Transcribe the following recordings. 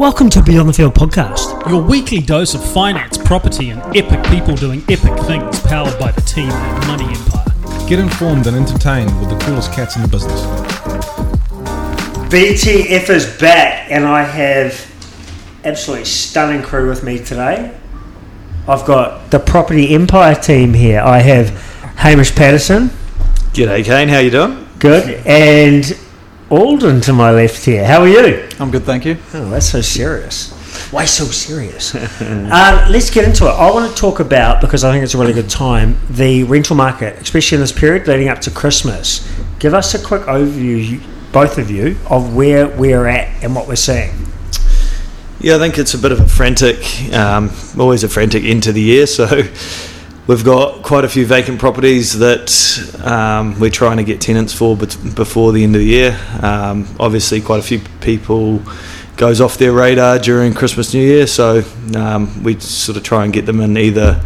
Welcome to Beyond the Field podcast. Your weekly dose of finance, property, and epic people doing epic things powered by the team at Money Empire. Get informed and entertained with the coolest cats in the business. BTF is back, and I have absolutely stunning crew with me today. I've got the Property Empire team here. I have Hamish Patterson, G'day, Kane. How you doing? good, and Alden to my left here. How are you? I'm good, thank you. Oh, that's so serious. Why so serious? uh, let's get into it. I want to talk about, because I think it's a really good time, the rental market, especially in this period leading up to Christmas. Give us a quick overview, both of you, of where we're at and what we're seeing. Yeah, I think it's a bit of a frantic, um, always a frantic end to the year. So we've got quite a few vacant properties that um, we're trying to get tenants for before the end of the year. Um, obviously, quite a few people goes off their radar during Christmas, New Year. So um, we sort of try and get them in either,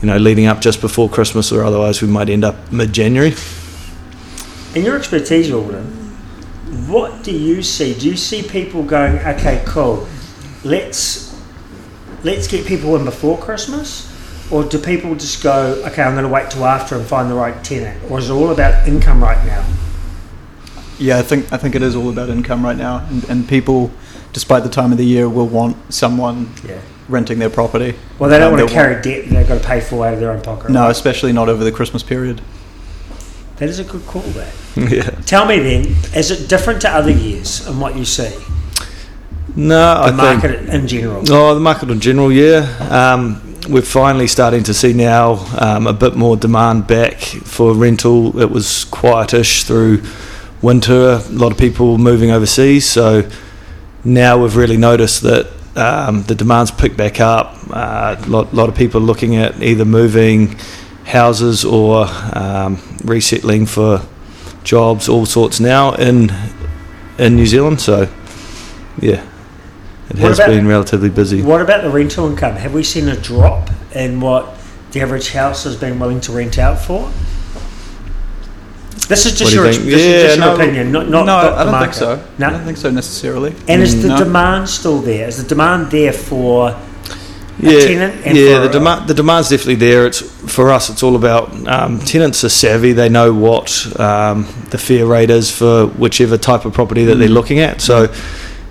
you know, leading up just before Christmas, or otherwise we might end up mid-January. In your expertise, Alden, what do you see? Do you see people going, okay, cool, let's let's get people in before Christmas? Or do people just go, okay, I'm going to wait till after and find the right tenant? Or is it all about income right now? Yeah, I think I think it is all about income right now, and, and people, despite the time of the year, will want someone Yeah. renting their property. Well, they don't Um, want to they'll carry debt they've got to pay for out of their own pocket. No, right? especially not over the Christmas period. That is a good call, that. yeah. Tell me then, is it different to other years and what you see? No, The I think. market in general? Oh, the market in general, yeah. Um, we're finally starting to see now um, a bit more demand back for rental. It was quietish through winter, a lot of people moving overseas. So now we've really noticed that um, the demand's picked back up. A lot, lot of people looking at either moving houses or um, resettling for jobs, all sorts now in in New Zealand. So yeah, it What has about- been relatively busy. What about the rental income? Have we seen a drop in what the average house has been willing to rent out for? This is just you your, think? this is Yeah, just your no, opinion, not, not, no, not I don't market. think so. No? I don't think so necessarily. And is the No. demand still there? Is the demand there for a yeah, yeah. The demand, the demand's definitely there. It's for us. It's all about um, tenants are savvy. They know what um, the fair rate is for whichever type of property that Mm. they're looking at. So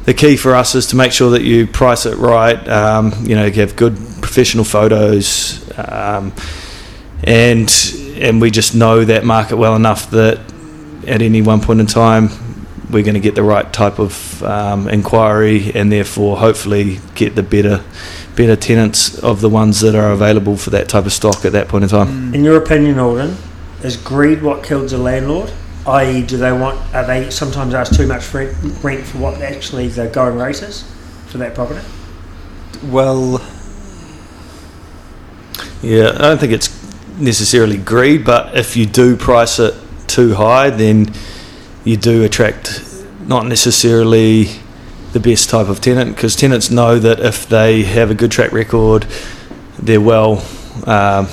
the key for us is to make sure that you price it right. Um, you know, you have good professional photos, um, and and we just know that market well enough that at any one point in time we're going to get the right type of um, inquiry and therefore hopefully get the better better tenants of the ones that are available for that type of stock at that point in time. In your opinion, Alden, is greed what killed a landlord? I.e., do they want? Are they sometimes ask too much rent, rent for what actually the going rate is for that property? Well, Yeah, I don't think it's necessarily greed, but if you do price it too high, then you do attract not necessarily the best type of tenant because tenants know that if they have a good track record, they're well, um,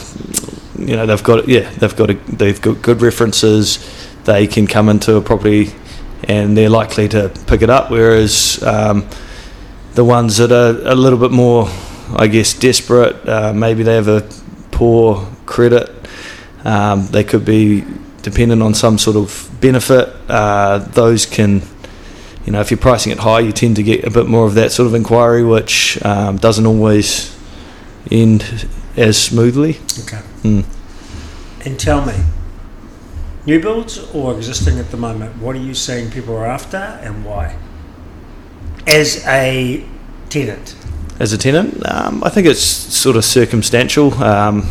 you know, they've got yeah, they've got a, they've got good references. They can come into a property and they're likely to pick it up. Whereas um, the ones that are a little bit more, I guess, desperate, uh, maybe they have a poor credit. Um, they could be dependent on some sort of benefit. Uh, those can, you know, if you're pricing it high, you tend to get a bit more of that sort of inquiry, which um, doesn't always end as smoothly. Okay. Mm. And tell me, new builds or existing at the moment, what are you seeing people are after and why? As a tenant. As a tenant, um, I think it's sort of circumstantial. Um,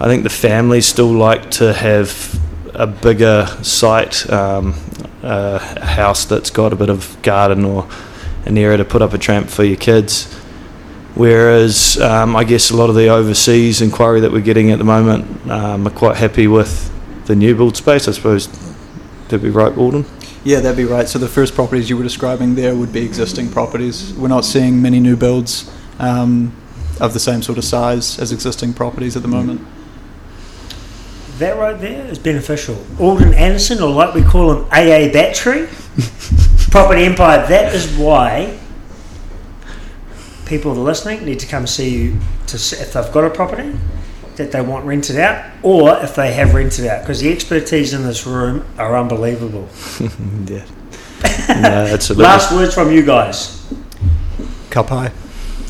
I think the families still like to have a bigger site, um, a house that's got a bit of garden or an area to put up a tramp for your kids. Whereas um, I guess a lot of the overseas inquiry that we're getting at the moment um, are quite happy with the new build space. I suppose that'd be right, Alden. yeah, that'd be right. So the first properties you were describing there would be existing properties. We're not seeing many new builds um, of the same sort of size as existing properties at the moment. That right there is beneficial. Alden Anderson, or like we call him AA Battery, Property Empire, that is why people that are listening need to come see you to see if they've got a property that they want rented out, or if they have rented out, because the expertise in this room are unbelievable. yeah. No, absolutely. Last words from you guys. Kapai.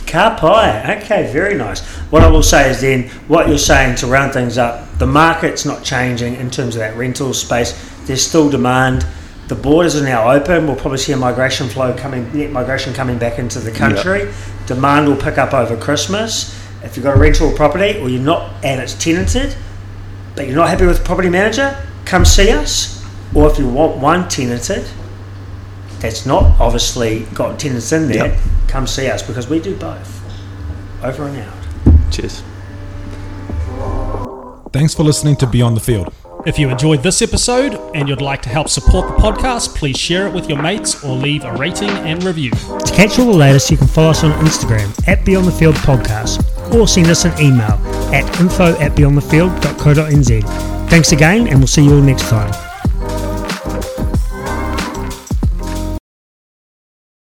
Car pie. Okay, very nice. What I will say is then, what you're saying to round things up, the market's not changing in terms of that rental space. There's still demand. The borders are now open. We'll probably see a migration flow coming, net migration coming back into the country. Demand will pick up over Christmas. If you've got a rental property or you're not and it's tenanted, but you're not happy with the property manager, come see us. Or if you want one tenanted, that's not obviously got tenants in there, Yep. come see us because we do both. Over and out. Cheers. Thanks for listening to Beyond the Field. If you enjoyed this episode and you'd like to help support the podcast, please share it with your mates or leave a rating and review. To catch all the latest, you can follow us on Instagram at Beyond the Field Podcast or send us an email at info at beyondthefield.co.nz. Thanks again, and we'll see you all next time.